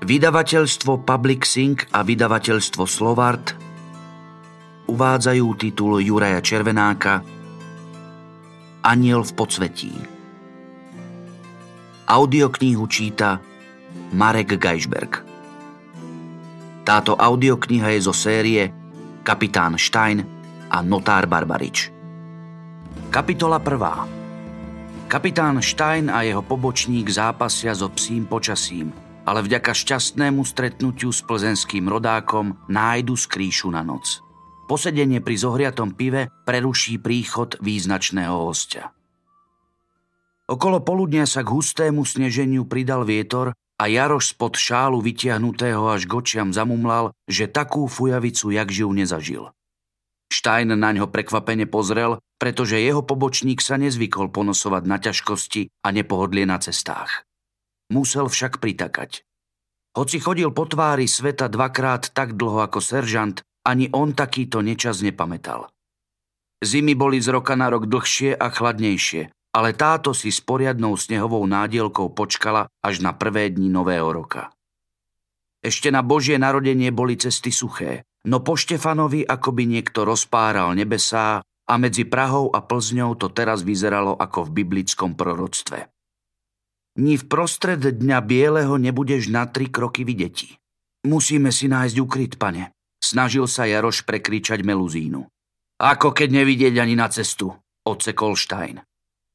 Vydavateľstvo Public Sync a vydavateľstvo Slovart uvádzajú titul Juraja Červenáka Aniel v podsvetí. Audioknihu číta Marek Geisberg. Táto audiokniha je zo série Kapitán Stein a Notár Barbarič. Kapitola 1. Kapitán Stein a jeho pobočník zápasia so psím počasím – ale vďaka šťastnému stretnutiu s plzenským rodákom nájdu skrýšu na noc. Posedenie pri zohriatom pive preruší príchod význačného hostia. Okolo poludnia sa k hustému sneženiu pridal vietor a Jaroš spod šálu vytiahnutého až k očiam zamumlal, že takú fujavicu jak živ nezažil. Stein na ňo prekvapene pozrel, pretože jeho pobočník sa nezvykol ponosovať na ťažkosti a nepohodlie na cestách. Musel však pritakať. Hoci chodil po tvári sveta dvakrát tak dlho ako seržant, ani on takýto nečas nepamätal. Zimy boli z roka na rok dlhšie a chladnejšie, ale táto si s poriadnou snehovou nádielkou počkala až na prvé dni nového roka. Ešte na Božie narodenie boli cesty suché, no po Štefanovi ako by niekto rozpáral nebesá a medzi Prahou a Plzňou to teraz vyzeralo ako v biblickom proroctve. Ni v prostred dňa bieleho nebudeš na tri kroky videti. Musíme si nájsť ukryt, pane. Snažil sa Jaroš prekričať meluzínu. Ako keď nevidieť ani na cestu, odsekol Stein.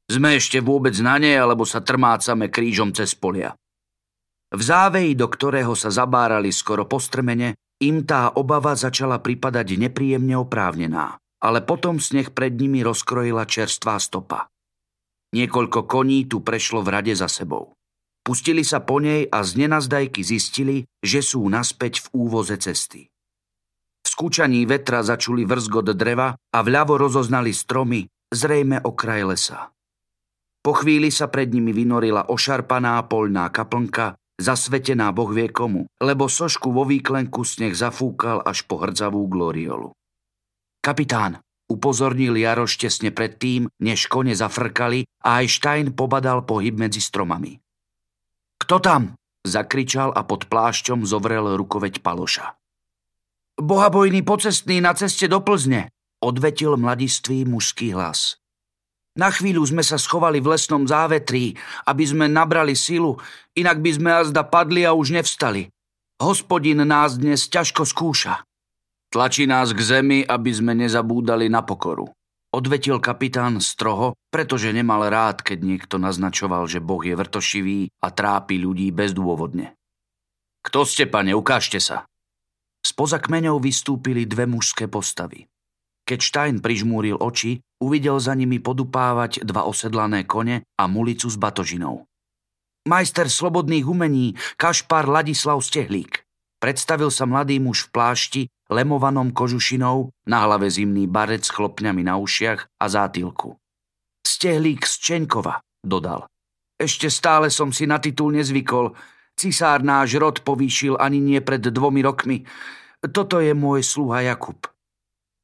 Sme ešte vôbec na nej, alebo sa trmácame krížom cez polia. V záveji, do ktorého sa zabárali skoro postrmene, im tá obava začala pripadať nepríjemne oprávnená, ale potom sneh pred nimi rozkrojila čerstvá stopa. Niekoľko koní tu prešlo v rade za sebou. Pustili sa po nej a z nenazdajky zistili, že sú naspäť v úvoze cesty. V skúčaní vetra začuli vrzgot dreva a vľavo rozoznali stromy, zrejme okraj lesa. Po chvíli sa pred nimi vynorila ošarpaná polná kaplnka, zasvetená boh vie komu, lebo sošku vo výklenku sneh zafúkal až po hrdzavú gloriolu. Kapitán, Upozornil Jaroš tesne pred tým, než kone zafrkali a aj Stein pobadal pohyb medzi stromami. Kto tam? Zakričal a pod plášťom zovrel rukoveď Paloša. Bohabojný pocestný na ceste do Plzne, odvetil mladistvý mužský hlas. Na chvíľu sme sa schovali v lesnom závetrí, aby sme nabrali silu, inak by sme azda padli a už nevstali. Hospodin nás dnes ťažko skúša. Tlačí nás k zemi, aby sme nezabúdali na pokoru. Odvetil kapitán stroho, pretože nemal rád, keď niekto naznačoval, že Boh je vrtošivý a trápi ľudí bezdôvodne. Kto ste, pane, ukážte sa. Spoza kmeňov vystúpili dve mužské postavy. Keď Stein prižmúril oči, uvidel za nimi podupávať dva osedlané kone a mulicu s batožinou. Majster slobodných umení Kašpar Ladislav Stehlík. Predstavil sa mladý muž v plášti, lemovanom kožušinou, na hlave zimný barec s chlopňami na ušiach a zátilku. Stehlík z Čeňkova, dodal. Ešte stále som si na titul nezvykol. Cisár náš rod povýšil ani nie pred dvomi rokmi. Toto je môj sluha Jakub.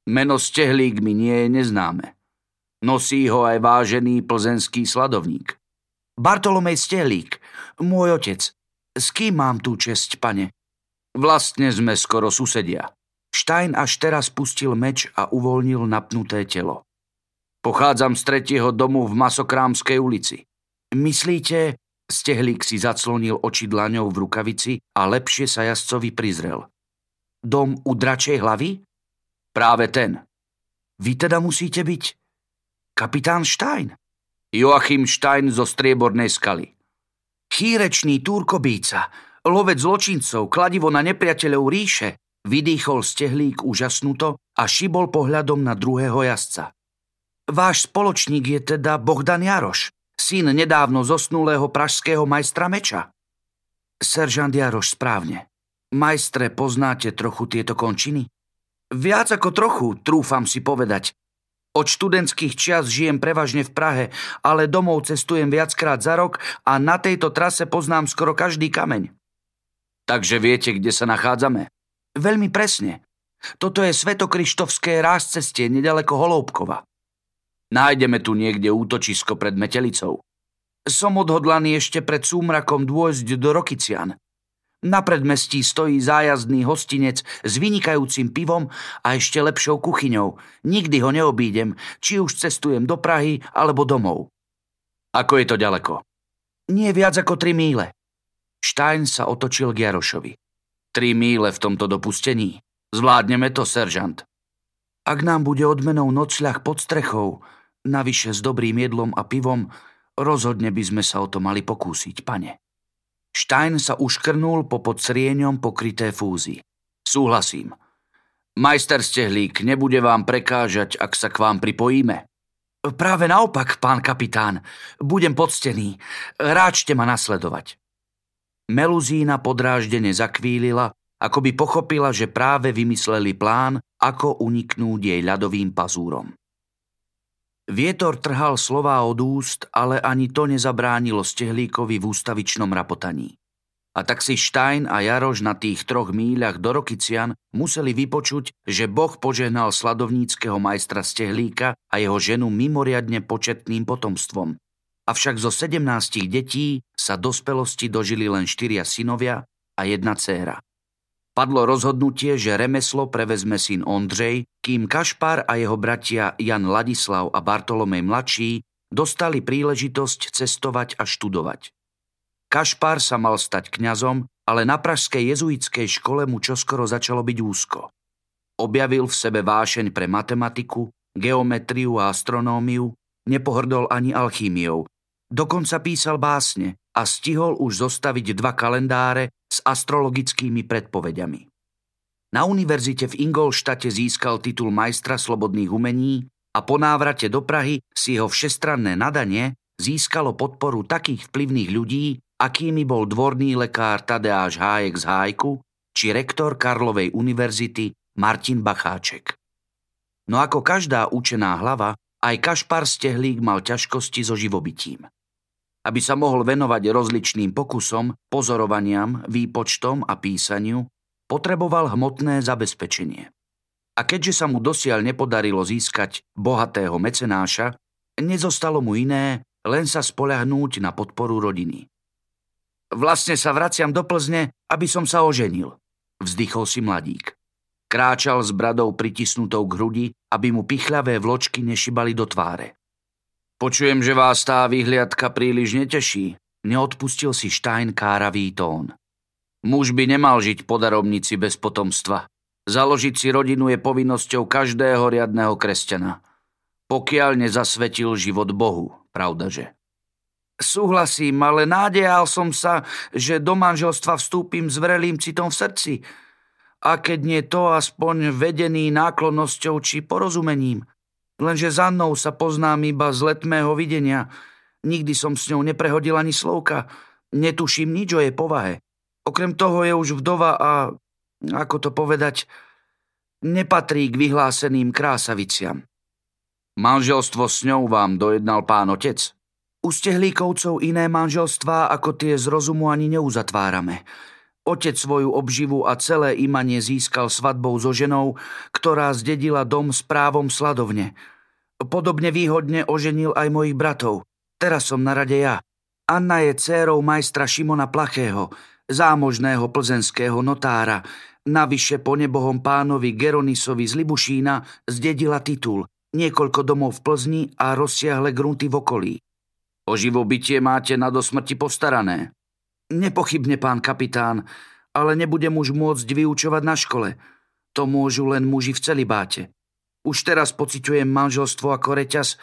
Meno Stehlík mi nie je neznáme. Nosí ho aj vážený plzenský sladovník. Bartolomej Stehlík, môj otec. S kým mám tú česť, pane? Vlastne sme skoro susedia. Stein až teraz pustil meč a uvoľnil napnuté telo. Pochádzam z tretieho domu v Masokrámskej ulici. Myslíte, Stehlík si zaclonil oči dlaňou v rukavici a lepšie sa jazdcovi prizrel. Dom u dračej hlavy? Práve ten. Vy teda musíte byť kapitán Stein. Joachim Stein zo Striebornej skaly. Chýrečný turkobíca, Lovec zločincov, kladivo na nepriateľov ríše, vydýchol stehlík úžasnuto a šibol pohľadom na druhého jazdca. Váš spoločník je teda Bohdan Jaroš, syn nedávno zosnulého pražského majstra meča. Seržant Jaroš, správne. Majstre, poznáte trochu tieto končiny? Viac ako trochu, trúfam si povedať. Od študentských čias žijem prevažne v Prahe, ale domov cestujem viackrát za rok a na tejto trase poznám skoro každý kameň. Takže viete, kde sa nachádzame? Veľmi presne. Toto je Svetokrištovské cestie nedaleko Holoubkova. Nájdeme tu niekde útočisko pred Metelicou. Som odhodlaný ešte pred súmrakom dôjsť do Rokician. Na predmestí stojí zájazdný hostinec s vynikajúcim pivom a ešte lepšou kuchyňou. Nikdy ho neobídem, či už cestujem do Prahy alebo domov. Ako je to ďaleko? Nie viac ako tri míle. Stein sa otočil k Jarošovi. Tri míle v tomto dopustení. Zvládneme to, seržant. Ak nám bude odmenou nocľah pod strechou, navyše s dobrým jedlom a pivom, rozhodne by sme sa o to mali pokúsiť, pane. Stein sa uškrnul po pod srieňom pokryté fúzy. Súhlasím. Majster Stehlík nebude vám prekážať, ak sa k vám pripojíme. Práve naopak, pán kapitán. Budem poctený. Ráčte ma nasledovať. Meluzína podráždene zakvílila, ako by pochopila, že práve vymysleli plán, ako uniknúť jej ľadovým pazúrom. Vietor trhal slová od úst, ale ani to nezabránilo Stehlíkovi v ústavičnom rapotaní. A tak si Stein a Jaroš na tých troch míľach do Rokician museli vypočuť, že Boh požehnal sladovníckého majstra Stehlíka a jeho ženu mimoriadne početným potomstvom. Avšak zo 17 detí sa dospelosti dožili len štyria synovia a jedna dcéra. Padlo rozhodnutie, že remeslo prevezme syn Ondřej, kým Kašpar a jeho bratia Jan Ladislav a Bartolomej mladší dostali príležitosť cestovať a študovať. Kašpar sa mal stať kňazom, ale na pražskej jezuitskej škole mu čoskoro začalo byť úzko. Objavil v sebe vášeň pre matematiku, geometriu a astronómiu, nepohrdol ani alchímiou. Dokonca písal básne a stihol už zostaviť dva kalendáre s astrologickými predpovediami. Na univerzite v Ingolštate získal titul majstra slobodných umení a po návrate do Prahy si jeho všestranné nadanie získalo podporu takých vplyvných ľudí, akými bol dvorný lekár Tadeáš Hájek z Hájku či rektor Karlovej univerzity Martin Bacháček. No ako každá učená hlava, aj Kašpar Stehlík mal ťažkosti so živobytím. Aby sa mohol venovať rozličným pokusom, pozorovaniam, výpočtom a písaniu, potreboval hmotné zabezpečenie. A keďže sa mu dosiaľ nepodarilo získať bohatého mecenáša, nezostalo mu iné, len sa spoľahnúť na podporu rodiny. Vlastne sa vraciam do Plzne, aby som sa oženil, vzdychol si mladík. Kráčal s bradou pritisnutou k hrudi, aby mu pichľavé vločky nešibali do tváre. Počujem, že vás tá vyhliadka príliš neteší. Neodpustil si Stein káravý tón. Muž by nemal žiť po darovnici bez potomstva. Založiť si rodinu je povinnosťou každého riadného kresťana. Pokiaľ nezasvetil život Bohu, pravdaže. Súhlasím, ale nádejal som sa, že do manželstva vstúpim s vrelým citom v srdci. A keď nie to, aspoň vedený náklonnosťou či porozumením. Lenže za mnou sa poznám iba z letmého videnia. Nikdy som s ňou neprehodil ani slovka. Netuším nič o jej povahe. Okrem toho je už vdova a, ako to povedať, nepatrí k vyhláseným krásaviciam. Manželstvo s ňou vám dojednal pán otec? U stehlíkovcov iné manželstvá ako tie z rozumu ani neuzatvárame. Otec svoju obživu a celé imanie získal svadbou so ženou, ktorá zdedila dom s právom sladovne. Podobne výhodne oženil aj mojich bratov. Teraz som na rade ja. Anna je dcérou majstra Šimona Plachého, zámožného plzenského notára. Navyše po nebohom pánovi Geronisovi z Libušína zdedila titul, niekoľko domov v Plzni a rozsiahle grunty v okolí. O živobytie máte na dosmrti postarané. Nepochybne, pán kapitán, ale nebudem už môcť vyučovať na škole. To môžu len muži v celibáte. Už teraz pociťujem manželstvo ako reťaz,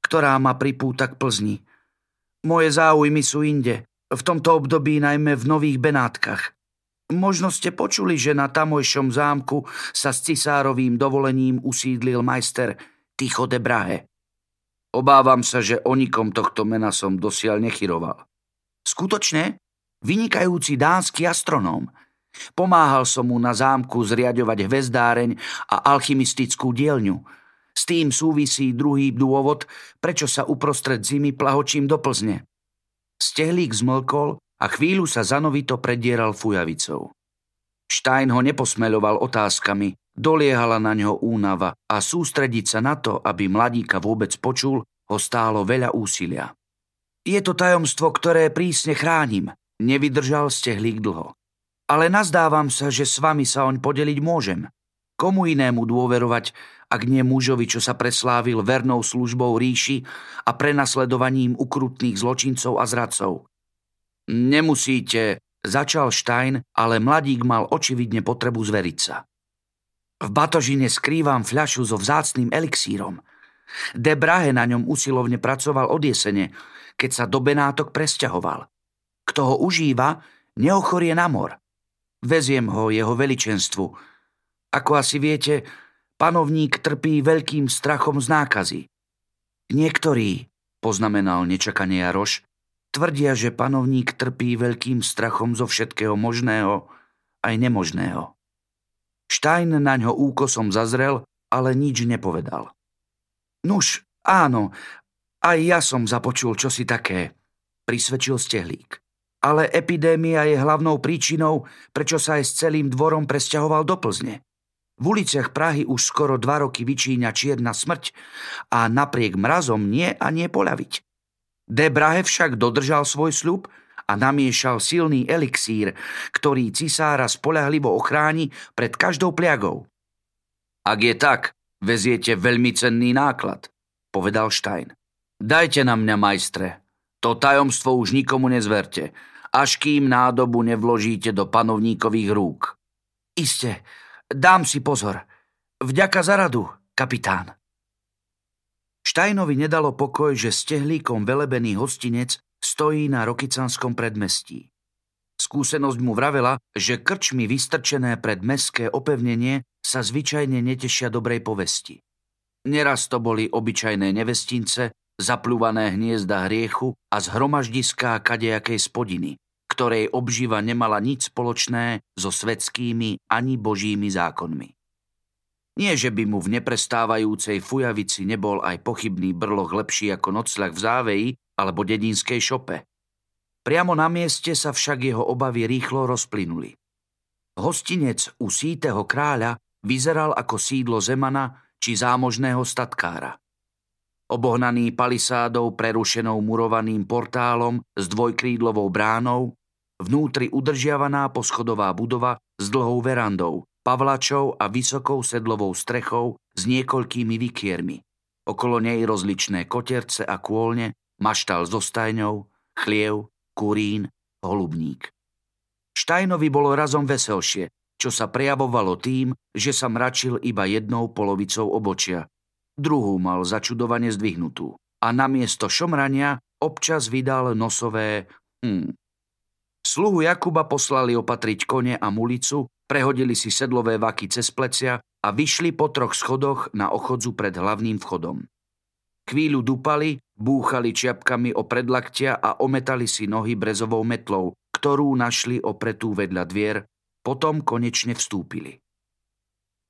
ktorá ma pripúta k Plzni. Moje záujmy sú inde, v tomto období najmä v Nových Benátkach. Možno ste počuli, že na tamojšom zámku sa s cisárovým dovolením usídlil majster Tycho de Brahe. Obávam sa, že o nikom tohto mena som dosiaľ nechyroval. Skutočne? Vynikajúci dánsky astronóm. Pomáhal som mu na zámku zriadovať hvezdáreň a alchymistickú dielňu. S tým súvisí druhý dôvod, prečo sa uprostred zimy plahočím do Plzne. Stehlík zmlkol a chvíľu sa zanovito predieral fujavicou. Stein ho neposmeľoval otázkami, doliehala na ňo únava a sústrediť sa na to, aby mladíka vôbec počul, ho stálo veľa úsilia. Je to tajomstvo, ktoré prísne chránim, Nevydržal stehlík dlho. ale nazdávam sa, že s vami sa oň podeliť môžem. Komu inému dôverovať, ak nie mužovi, čo sa preslávil vernou službou ríši a prenasledovaním ukrutných zločincov a zradcov. Nemusíte, začal Stein, ale mladík mal očividne potrebu zveriť sa. V batožine skrývam fľašu so vzácným elixírom. De Brahe na ňom usilovne pracoval od jesene, keď sa do Benátok presťahoval. Kto ho užíva, neochorie na mor. Veziem ho jeho veličenstvu. Ako asi viete, panovník trpí veľkým strachom z nákazy. Niektorí, poznamenal nečakane Jaroš, tvrdia, že panovník trpí veľkým strachom zo všetkého možného aj nemožného. Stein na ňo úkosom zazrel, ale nič nepovedal. Nuž, áno, aj ja som započul čosi také, prisvedčil Stehlík ale epidémia je hlavnou príčinou, prečo sa aj s celým dvorom presťahoval do Plzne. V uliciach Prahy už skoro dva roky vyčíňa čierna smrť a napriek mrazom nie a nie poľaviť. De Brahe však dodržal svoj sľub a namiešal silný elixír, ktorý cisára spolahlivo ochráni pred každou pliagou. Ak je tak, veziete veľmi cenný náklad, povedal Stein. Dajte na mňa, majstre. To tajomstvo už nikomu nezverte až kým nádobu nevložíte do panovníkových rúk. Iste, dám si pozor. Vďaka za radu, kapitán. Štajnovi nedalo pokoj, že stehlíkom velebený hostinec stojí na Rokycanskom predmestí. Skúsenosť mu vravela, že krčmy vystrčené pred mestské opevnenie sa zvyčajne netešia dobrej povesti. Neraz to boli obyčajné nevestince, zapľúvané hniezda hriechu a zhromaždiská kadejakej spodiny, ktorej obživa nemala nič spoločné so svetskými ani božími zákonmi. Nie, že by mu v neprestávajúcej fujavici nebol aj pochybný brloch lepší ako nocľah v záveji alebo dedinskej šope. Priamo na mieste sa však jeho obavy rýchlo rozplynuli. Hostinec u sítého kráľa vyzeral ako sídlo Zemana či zámožného statkára obohnaný palisádou prerušenou murovaným portálom s dvojkrídlovou bránou, vnútri udržiavaná poschodová budova s dlhou verandou, pavlačou a vysokou sedlovou strechou s niekoľkými vykiermi. Okolo nej rozličné koterce a kôlne, maštal so stajňou, chliev, kurín, holubník. Štajnovi bolo razom veselšie, čo sa prejavovalo tým, že sa mračil iba jednou polovicou obočia, druhú mal začudovane zdvihnutú a namiesto šomrania občas vydal nosové hm. Sluhu Jakuba poslali opatriť kone a mulicu, prehodili si sedlové vaky cez plecia a vyšli po troch schodoch na ochodzu pred hlavným vchodom. Chvíľu dupali, búchali čiapkami o predlaktia a ometali si nohy brezovou metlou, ktorú našli opretú vedľa dvier, potom konečne vstúpili.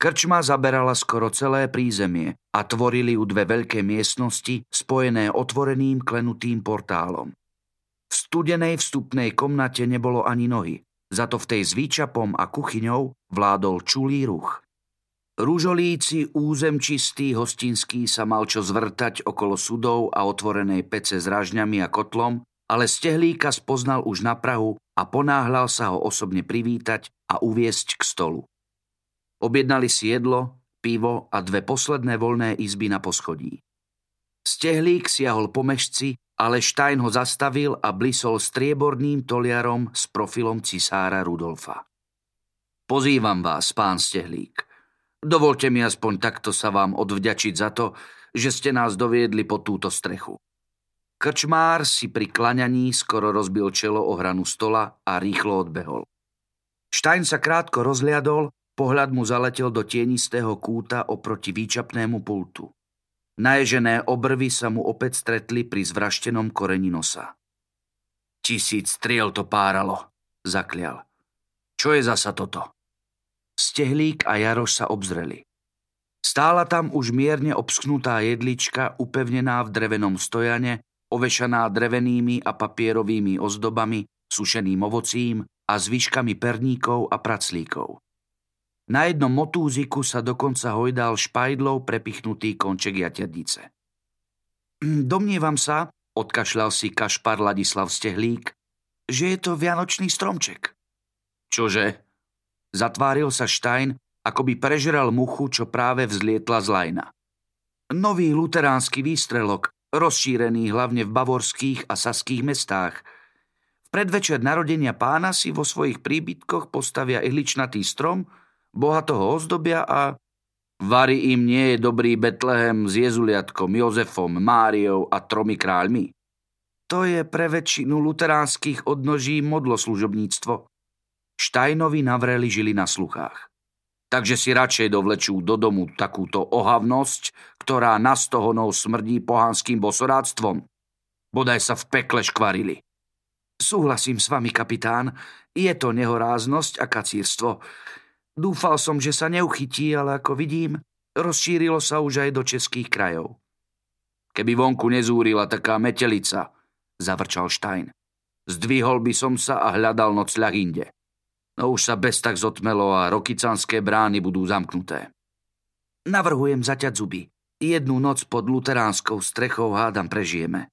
Krčma zaberala skoro celé prízemie a tvorili ju dve veľké miestnosti spojené otvoreným klenutým portálom. V studenej vstupnej komnate nebolo ani nohy, za to v tej s výčapom a kuchyňou vládol čulý ruch. Rúžolíci územčistý hostinský sa mal čo zvrtať okolo sudov a otvorenej pece s ražňami a kotlom, ale stehlíka spoznal už na Prahu a ponáhľal sa ho osobne privítať a uviesť k stolu. Objednali si jedlo, pivo a dve posledné voľné izby na poschodí. Stehlík siahol po mešci, ale Štajn ho zastavil a blisol strieborným toliarom s profilom cisára Rudolfa. Pozývam vás, pán Stehlík. Dovolte mi aspoň takto sa vám odvďačiť za to, že ste nás doviedli po túto strechu. Krčmár si pri klaňaní skoro rozbil čelo o hranu stola a rýchlo odbehol. Štajn sa krátko rozliadol Pohľad mu zaletel do tienistého kúta oproti výčapnému pultu. Naježené obrvy sa mu opäť stretli pri zvraštenom koreni nosa. Tisíc striel to páralo, zaklial. Čo je zasa toto? Stehlík a Jaroš sa obzreli. Stála tam už mierne obsknutá jedlička, upevnená v drevenom stojane, ovešaná drevenými a papierovými ozdobami, sušeným ovocím a zvyškami perníkov a praclíkov. Na jednom motúziku sa dokonca hojdal špajdlov prepichnutý konček jatiadnice. Domnievam sa, odkašľal si kašpar Ladislav Stehlík, že je to vianočný stromček. Čože? Zatváril sa Stein, ako by prežral muchu, čo práve vzlietla z lajna. Nový luteránsky výstrelok, rozšírený hlavne v bavorských a saských mestách. V predvečer narodenia pána si vo svojich príbytkoch postavia ihličnatý strom, boha toho ozdobia a Vary im nie je dobrý Betlehem s Jezuliatkom, Jozefom, Máriou a tromi kráľmi. To je pre väčšinu luteránskych odnoží modloslužobníctvo. Štajnovi navreli žili na sluchách takže si radšej dovlečú do domu takúto ohavnosť, ktorá na stohonov smrdí pohanským bosoráctvom. Bodaj sa v pekle škvarili. Súhlasím s vami, kapitán, je to nehoráznosť a kacírstvo. Dúfal som, že sa neuchytí, ale ako vidím, rozšírilo sa už aj do českých krajov. Keby vonku nezúrila taká metelica, zavrčal Stein. Zdvihol by som sa a hľadal nocľah inde. No už sa bez tak zotmelo a rokycanské brány budú zamknuté. Navrhujem zaťať zuby. Jednu noc pod luteránskou strechou hádam prežijeme.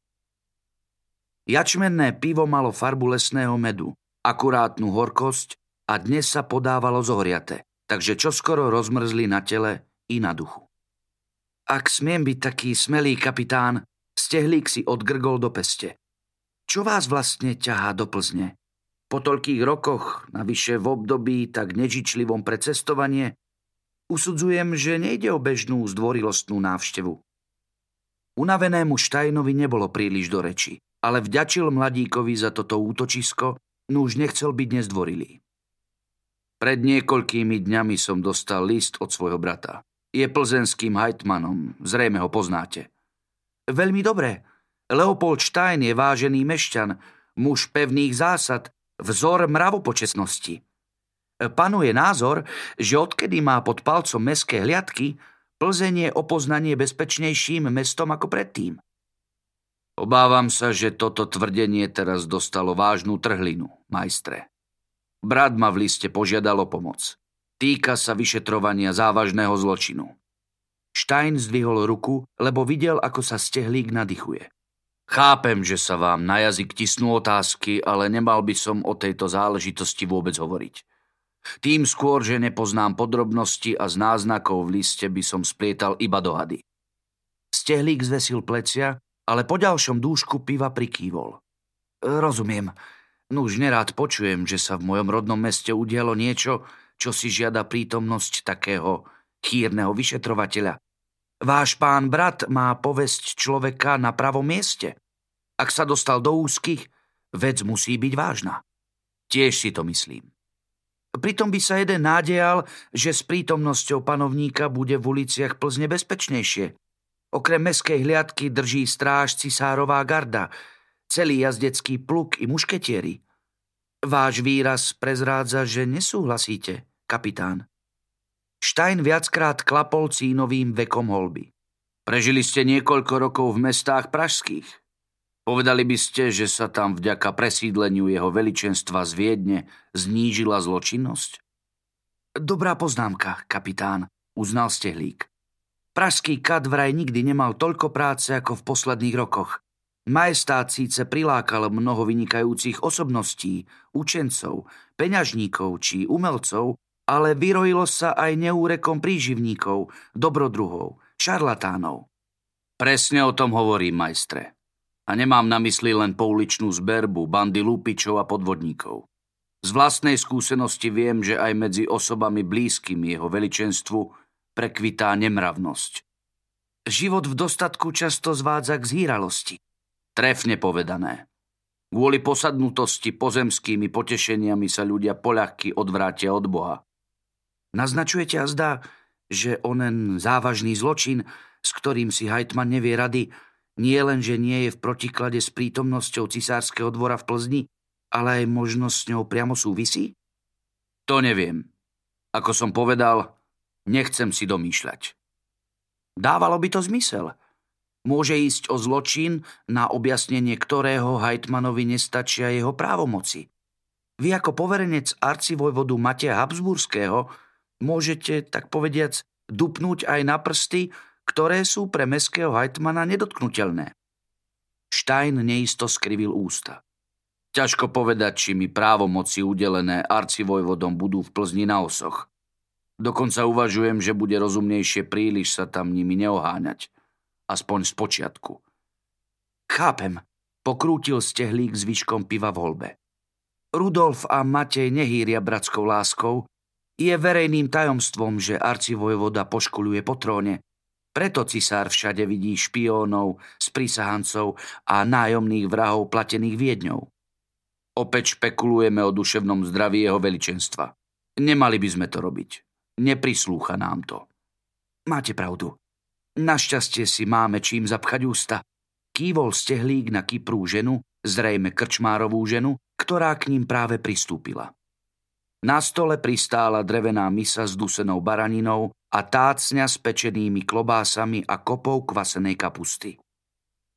Jačmenné pivo malo farbu lesného medu, akurátnu horkosť a dnes sa podávalo zohriate, takže čoskoro rozmrzli na tele i na duchu. Ak smiem byť taký smelý kapitán, stehlík si odgrgol do peste. Čo vás vlastne ťahá do Plzne? Po toľkých rokoch, navyše v období tak nežičlivom pre cestovanie, usudzujem, že nejde o bežnú zdvorilostnú návštevu. Unavenému Štajnovi nebolo príliš do reči, ale vďačil mladíkovi za toto útočisko, no už nechcel byť nezdvorilý. Pred niekoľkými dňami som dostal list od svojho brata. Je plzenským hajtmanom, zrejme ho poznáte. Veľmi dobre. Leopold Stein je vážený mešťan, muž pevných zásad, vzor mravopočesnosti. Panuje názor, že odkedy má pod palcom meské hliadky, Plzeň je opoznanie bezpečnejším mestom ako predtým. Obávam sa, že toto tvrdenie teraz dostalo vážnu trhlinu, majstre. Brat ma v liste požiadal pomoc. Týka sa vyšetrovania závažného zločinu. Stein zdvihol ruku, lebo videl, ako sa stehlík nadýchuje. Chápem, že sa vám na jazyk tisnú otázky, ale nemal by som o tejto záležitosti vôbec hovoriť. Tým skôr, že nepoznám podrobnosti a z náznakov v liste by som splietal iba dohady. Stehlík zvesil plecia, ale po ďalšom dúšku piva prikývol. Rozumiem. No už nerád počujem, že sa v mojom rodnom meste udialo niečo, čo si žiada prítomnosť takého chýrneho vyšetrovateľa. Váš pán brat má povesť človeka na pravom mieste. Ak sa dostal do úzkých, vec musí byť vážna. Tiež si to myslím. Pritom by sa jeden nádejal, že s prítomnosťou panovníka bude v uliciach Plzne bezpečnejšie. Okrem meskej hliadky drží stráž cisárová garda, celý jazdecký pluk i mušketieri. Váš výraz prezrádza, že nesúhlasíte, kapitán. Stein viackrát klapol cínovým vekom holby. Prežili ste niekoľko rokov v mestách pražských. Povedali by ste, že sa tam vďaka presídleniu jeho veličenstva z Viedne znížila zločinnosť? Dobrá poznámka, kapitán, uznal Stehlík. Pražský kat vraj nikdy nemal toľko práce ako v posledných rokoch. Majestát síce prilákal mnoho vynikajúcich osobností, učencov, peňažníkov či umelcov, ale vyrojilo sa aj neúrekom príživníkov, dobrodruhov, šarlatánov. Presne o tom hovorím, majstre. A nemám na mysli len pouličnú zberbu, bandy lúpičov a podvodníkov. Z vlastnej skúsenosti viem, že aj medzi osobami blízkymi jeho veličenstvu prekvitá nemravnosť. Život v dostatku často zvádza k zhýralosti. Trefne povedané. Kvôli posadnutosti pozemskými potešeniami sa ľudia poľahky odvrátia od Boha. Naznačujete a zdá, že onen závažný zločin, s ktorým si Hajtman nevie rady, nie len, že nie je v protiklade s prítomnosťou cisárskeho dvora v Plzni, ale aj možno s ňou priamo súvisí? To neviem. Ako som povedal, nechcem si domýšľať. Dávalo by to zmysel. Môže ísť o zločin, na objasnenie ktorého Hajtmanovi nestačia jeho právomoci. Vy ako poverenec arcivojvodu Mateja Habsburského môžete, tak povediac, dupnúť aj na prsty, ktoré sú pre meského hajtmana nedotknutelné. Stein neisto skrivil ústa. Ťažko povedať, či mi právomoci udelené arcivojvodom budú v Plzni na osoch. Dokonca uvažujem, že bude rozumnejšie príliš sa tam nimi neoháňať. Aspoň z počiatku. Chápem, pokrútil stehlík s výškom piva v holbe. Rudolf a Matej nehýria bratskou láskou, je verejným tajomstvom, že arcivojvoda poškuluje po tróne. Preto cisár všade vidí špiónov, sprísahancov a nájomných vrahov platených viedňou. Opäť špekulujeme o duševnom zdraví jeho veličenstva. Nemali by sme to robiť. Neprislúcha nám to. Máte pravdu. Našťastie si máme čím zapchať ústa. Kývol stehlík na Kyprú ženu, zrejme krčmárovú ženu, ktorá k ním práve pristúpila. Na stole pristála drevená misa s dusenou baraninou a tácňa s pečenými klobásami a kopou kvasenej kapusty.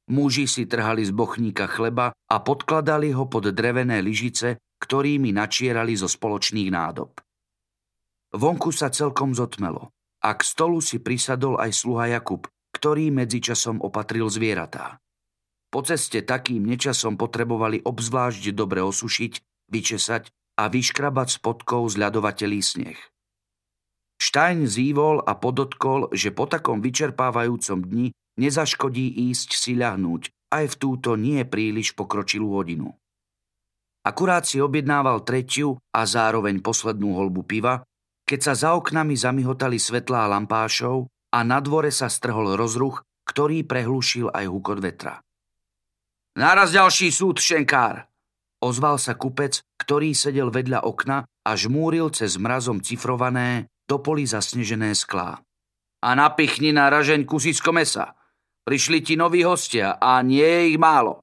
Muži si trhali z bochníka chleba a podkladali ho pod drevené lyžice, ktorými načierali zo spoločných nádob. Vonku sa celkom zotmelo a k stolu si prisadol aj sluha Jakub, ktorý medzičasom opatril zvieratá. Po ceste takým nečasom potrebovali obzvlášť dobre osušiť, vyčesať a vyškrabať spodkou z ľadovateľí sneh. Štajn zývol a podotkol, že po takom vyčerpávajúcom dni nezaškodí ísť si ľahnúť aj v túto nie príliš pokročilú hodinu. Akurát si objednával tretiu a zároveň poslednú holbu piva, keď sa za oknami zamihotali svetlá lampášov a na dvore sa strhol rozruch, ktorý prehlušil aj hukot vetra. Náraz ďalší súd, šenkár! Ozval sa kupec, ktorý sedel vedľa okna a žmúril cez mrazom cifrované, do poli zasnežené sklá. A napichni na ražeň kusisko mesa. Prišli ti noví hostia a nie je ich málo.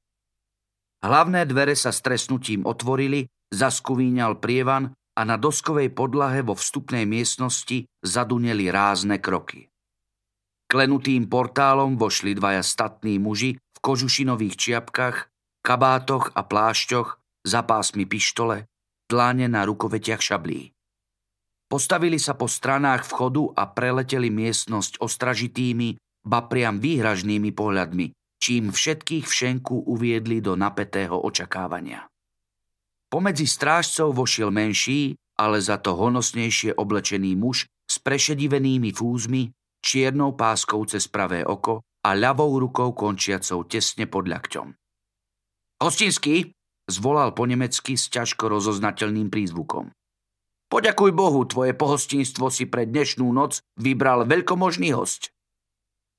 Hlavné dvere sa stresnutím otvorili, zaskuvíňal prievan a na doskovej podlahe vo vstupnej miestnosti zaduneli rázne kroky. Klenutým portálom vošli dvaja statní muži v kožušinových čiapkách, kabátoch a plášťoch, za pásmi pištole, dláne na rukovetiach šablí. Postavili sa po stranách vchodu a preleteli miestnosť ostražitými, ba priam výhražnými pohľadmi, čím všetkých v šenku uviedli do napätého očakávania. Pomedzi strážcov vošiel menší, ale za to honosnejšie oblečený muž s prešedivenými fúzmi, čiernou páskou cez pravé oko a ľavou rukou končiacou tesne pod ľakťom. Hostinský, zvolal po nemecky s ťažko rozoznateľným prízvukom. Poďakuj Bohu, tvoje pohostinstvo si pre dnešnú noc vybral veľkomožný host.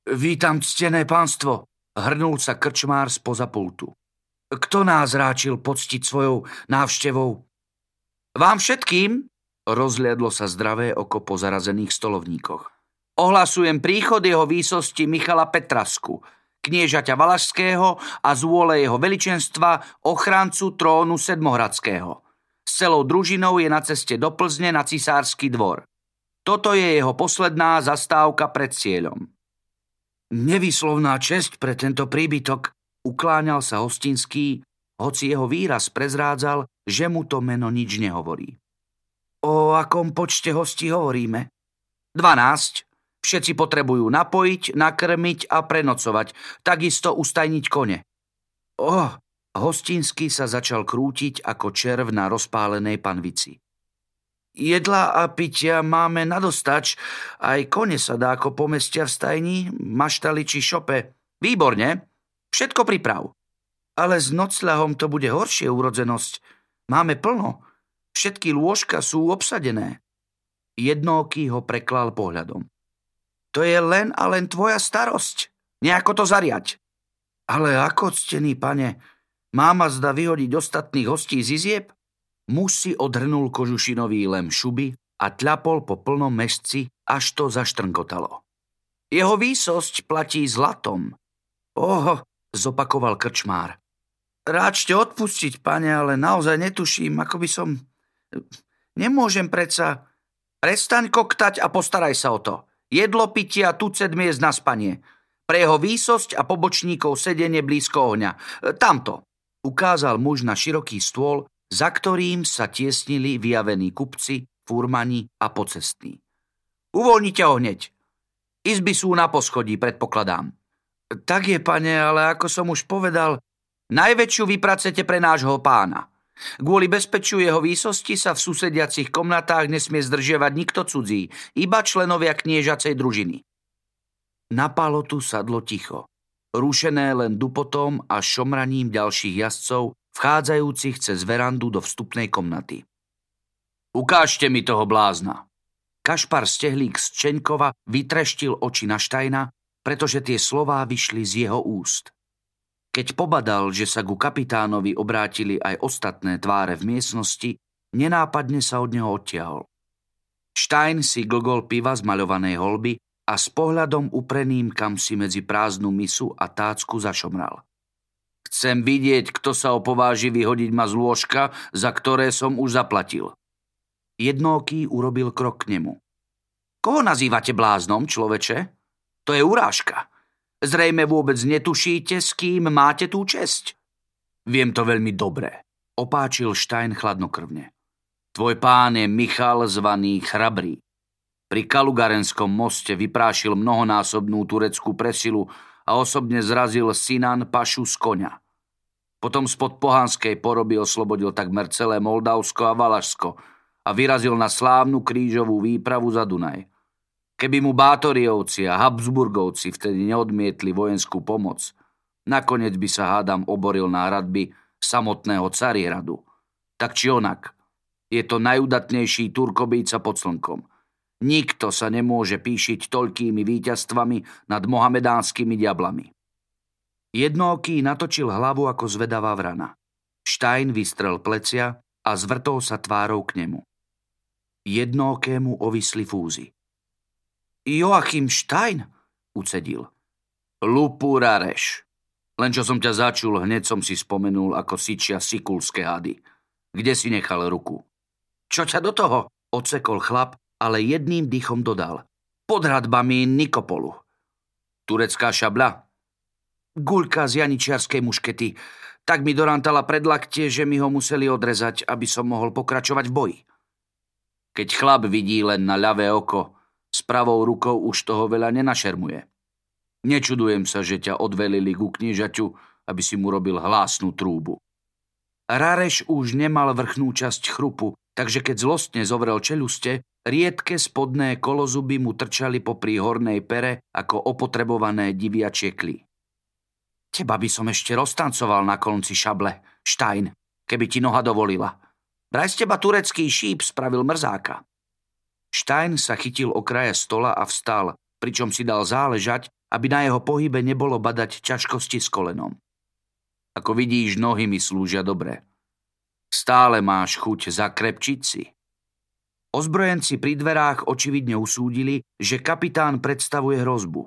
Vítam, ctené pánstvo, hrnul sa krčmár spoza pultu. Kto nás ráčil poctiť svojou návštevou? Vám všetkým, rozliadlo sa zdravé oko po zarazených stolovníkoch. Ohlasujem príchod jeho výsosti Michala Petrasku, kniežaťa Valašského a z vôle jeho veličenstva ochrancu trónu Sedmohradského. S celou družinou je na ceste do Plzne na cisársky dvor. Toto je jeho posledná zastávka pred cieľom. Nevyslovná česť pre tento príbytok, Ukláňal sa hostinský, hoci jeho výraz prezrádzal, že mu to meno nič nehovorí. O akom počte hostí hovoríme? Dvanásť. Všetci potrebujú napojiť, nakrmiť a prenocovať, takisto ustajniť kone. Oh, hostinský sa začal krútiť ako červ na rozpálenej panvici. Jedla a pitia máme nadostač, aj kone sa dáko pomestia v stajni, maštali či šope. Výborne, Všetko priprav. Ale s nocľahom to bude horšie urodzenosť. Máme plno. Všetky lôžka sú obsadené. Jednoký ho preklal pohľadom. To je len a len tvoja starosť. Nejako to zariať. Ale ako, ctený pane, máma zda vyhodiť ostatných hostí z izieb? Muž si odhrnul kožušinový lem šuby a tľapol po plnom mešci, až to zaštrnkotalo. Jeho výsosť platí zlatom. Oho, zopakoval krčmár. Ráčte odpustiť, pane, ale naozaj netuším, ako by som... Nemôžem predsa... Prestaň koktať a postaraj sa o to. Jedlo, pitie a tucet miest na spanie. Pre jeho výsosť a pobočníkov sedenie blízko ohňa. Tamto. Ukázal muž na široký stôl, za ktorým sa tiesnili vyjavení kupci, furmani a pocestní. Uvoľnite ho hneď. Izby sú na poschodí, predpokladám. Tak je, pane, ale ako som už povedal, Najväčšiu vypracete pre nášho pána. Kvôli bezpečiu jeho výsosti sa v susediacich komnatách nesmie zdržiavať nikto cudzí, iba členovia kniežacej družiny. Na palotu sadlo ticho, rušené len dupotom a šomraním ďalších jazdcov, vchádzajúcich cez verandu do vstupnej komnaty. Ukážte mi toho blázna. Kašpar Stehlík z Čeňkova vytreštil oči na Štajna, pretože tie slová vyšli z jeho úst. Keď pobadal, že sa ku kapitánovi obrátili aj ostatné tváre v miestnosti, nenápadne sa od neho odtiahol. Stein si glgol piva z maľovanej holby a s pohľadom upreným kam si medzi prázdnu misu a tácku zašomral. Chcem vidieť, kto sa opováži vyhodiť ma z lôžka, za ktoré som už zaplatil. Jednoký urobil krok k nemu. Koho nazývate bláznom, človeče? To je urážka. Zrejme vôbec netušíte, s kým máte tú česť. Viem to veľmi dobre, opáčil Stein chladnokrvne. Tvoj pán je Michal zvaný Chrabrý. Pri Kalugarenskom moste vyprášil mnohonásobnú tureckú presilu a osobne zrazil Sinan Pašu z konia. Potom spod pohanskej poroby oslobodil takmer celé Moldavsko a Valašsko a vyrazil na slávnu krížovú výpravu za Dunaj. Keby mu Bátoriovci a Habsburgovci vtedy neodmietli vojenskú pomoc, nakoniec by sa hádam oboril na hradby samotného Carihradu. Tak či onak, je to najudatnejší turkobíca pod slnkom. Nikto sa nemôže píšiť toľkými víťazstvami nad mohamedánskymi diablami. Jednooký natočil hlavu ako zvedavá vrana. Štajn vystrel plecia a zvrtol sa tvárou k nemu. Jednookému ovisli fúzy. Joachim Stein, ucedil. Lupu Rareš. Len čo som ťa začul, hneď som si spomenul, ako sičia sikulské hady. Kde si nechal ruku? Čo ťa do toho? Ocekol chlap, ale jedným dýchom dodal. Pod hradbami Nikopolu. Turecká šabla? Guľka z janičiarskej muškety. Tak mi dorantala pred lakte, že mi ho museli odrezať, aby som mohol pokračovať v boji. Keď chlap vidí len na ľavé oko, s pravou rukou už toho veľa nenašermuje. Nečudujem sa, že ťa odvelili ku kniežaťu, aby si mu robil hlásnu trúbu. Ráreš už nemal vrchnú časť chrupu, takže keď zlostne zovrel čeluste, riedke spodné kolozuby mu trčali popri hornej pere ako opotrebované diviačie kly. Teba by som ešte roztancoval na konci šable, Štajn, keby ti noha dovolila. Vraj z teba turecký šíp spravil mrzáka. Stein sa chytil o kraje stola a vstal, pričom si dal záležať, aby na jeho pohybe nebolo badať ťažkosti s kolenom. Ako vidíš, nohy mi slúžia dobre. Stále máš chuť zakrepčiť si. Ozbrojenci pri dverách očividne usúdili, že kapitán predstavuje hrozbu.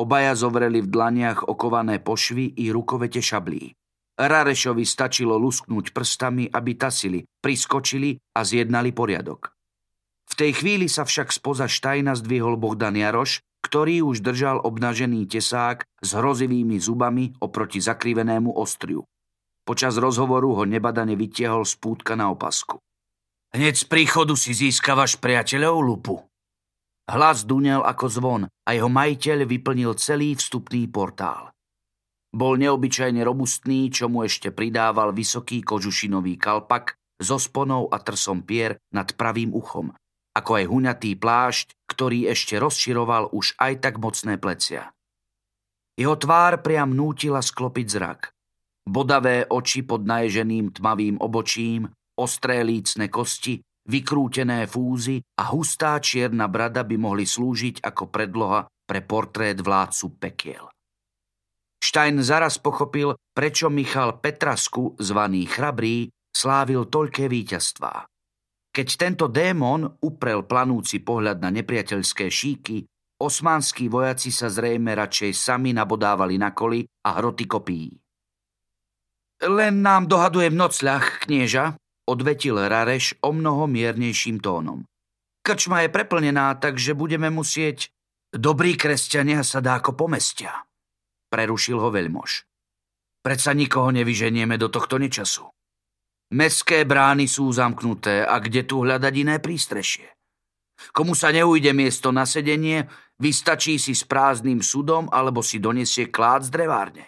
Obaja zovreli v dlaniach okované pošvy i rukovete šablí. Rarešovi stačilo lusknúť prstami, aby tasili, priskočili a zjednali poriadok. V tej chvíli sa však spoza Štajna zdvihol Bohdan Jaroš, ktorý už držal obnažený tesák s hrozivými zubami oproti zakrivenému ostriu. Počas rozhovoru ho nebadane vytiahol z pútka na opasku. Hneď z príchodu si získavaš priateľov lupu. Hlas dunel ako zvon a jeho majiteľ vyplnil celý vstupný portál. Bol neobyčajne robustný, čo mu ešte pridával vysoký kožušinový kalpak so sponou a trsom pier nad pravým uchom, ako aj huňatý plášť, ktorý ešte rozširoval už aj tak mocné plecia. Jeho tvár priam nútila sklopiť zrak. Bodavé oči pod naježeným tmavým obočím, ostré lícne kosti, vykrútené fúzy a hustá čierna brada by mohli slúžiť ako predloha pre portrét vládcu pekiel. Stein zaraz pochopil, prečo Michal Petrasku, zvaný Chrabrý, slávil toľké víťazstvá. Keď tento démon uprel planúci pohľad na nepriateľské šíky, osmanskí vojaci sa zrejme radšej sami nabodávali na koli a hroty kopí. Len nám dohaduje v nocľach, knieža, odvetil Rareš o mnoho miernejším tónom. Krčma je preplnená, takže budeme musieť... Dobrí kresťania sa dáko pomestia, prerušil ho veľmož. Predsa nikoho nevyženieme do tohto nečasu. Mestské brány sú zamknuté a kde tu hľadať iné prístrešie? Komu sa neujde miesto na sedenie, vystačí si s prázdnym sudom alebo si donesie klád z drevárne.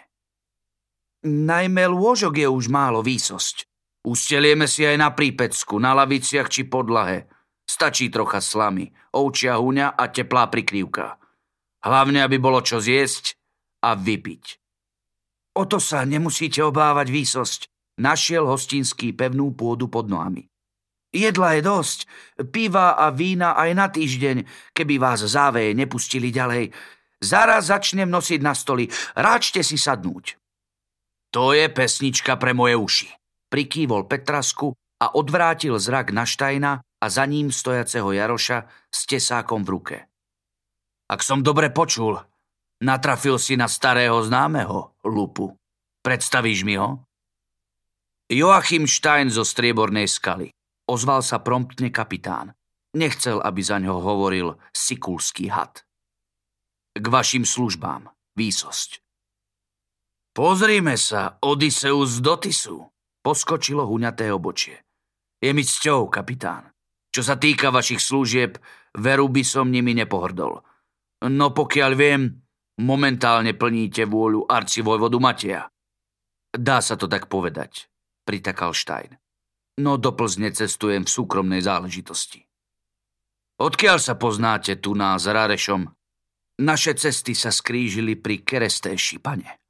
Najmä lôžok je už málo výsosť. Ustelieme si aj na prípecku, na laviciach či podlahe. Stačí trocha slamy, ovčia huňa a teplá prikrývka. Hlavne, aby bolo čo zjesť a vypiť. O to sa nemusíte obávať výsosť. Našiel hostinský pevnú pôdu pod nohami. Jedla je dosť, piva a vína aj na týždeň, keby vás záveje nepustili ďalej. Zaraz začnem nosiť na stoli, ráčte si sadnúť. To je pesnička pre moje uši. Prikývol Petrasku a odvrátil zrak na Štajna a za ním stojaceho Jaroša s tesákom v ruke. Ak som dobre počul, natrafil si na starého známeho, Lupu. Predstavíš mi ho? Joachim Stein zo Striebornej skaly. Ozval sa promptne kapitán. Nechcel, aby za ňo hovoril sikulský had. K vašim službám, výsosť. Pozrime sa, Odysseus do Tisu. Poskočilo huňaté obočie. Je mi cťou, kapitán. Čo sa týka vašich služieb, veru by som nimi nepohrdol. No pokiaľ viem, momentálne plníte vôľu arcivojvodu Mateja. Dá sa to tak povedať, pritakal Stein. No do Plzne cestujem v súkromnej záležitosti. Odkiaľ sa poznáte tu nás s Rárešom? Naše cesty sa skrížili pri Kerestéši, pane.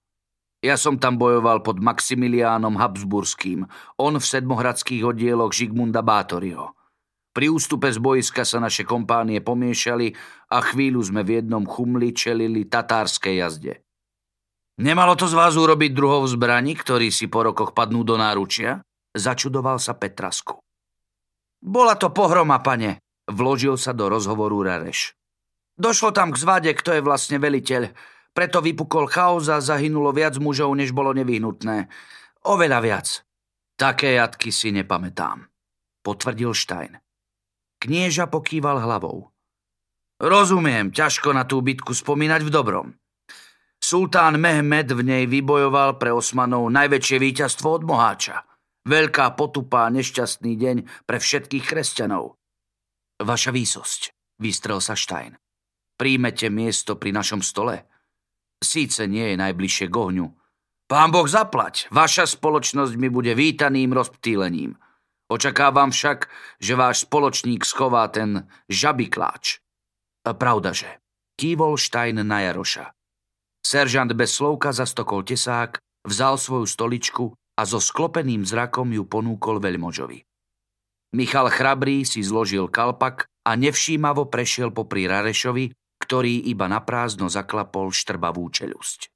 Ja som tam bojoval pod Maximiliánom Habsburským, on v sedmohradských oddieloch Žigmunda Bátoriho. Pri ústupe z boiska sa naše kompánie pomiešali a chvíľu sme v jednom chumli čelili tatárskej jazde. Nemalo to z vás urobiť druhov zbraní, ktorí si po rokoch padnú do náručia? Začudoval sa Petrasku. Bola to pohroma, pane, vložil sa do rozhovoru Rareš. Došlo tam k zvade, kto je vlastne veliteľ. Preto vypukol chaos a zahynulo viac mužov, než bolo nevyhnutné. Oveľa viac. Také jatky si nepamätám, potvrdil Stein. Knieža pokýval hlavou. Rozumiem, ťažko na tú bitku spomínať v dobrom. Sultán Mehmed v nej vybojoval pre Osmanov najväčšie víťazstvo od Moháča. Veľká potupa a nešťastný deň pre všetkých kresťanov. Vaša výsosť, vystrel sa Stein. Príjmete miesto pri našom stole? Síce nie je najbližšie k ohňu. Pán Boh zaplať, vaša spoločnosť mi bude vítaným rozptýlením. Očakávam však, že váš spoločník schová ten žabikláč. Pravdaže, kývol Štajn na Jaroša. Seržant bez slovka zastokol tesák, vzal svoju stoličku a so sklopeným zrakom ju ponúkol veľmožovi. Michal Chrabrý si zložil kalpak a nevšímavo prešiel popri Rarešovi, ktorý iba na prázdno zaklapol štrbavú čelusť.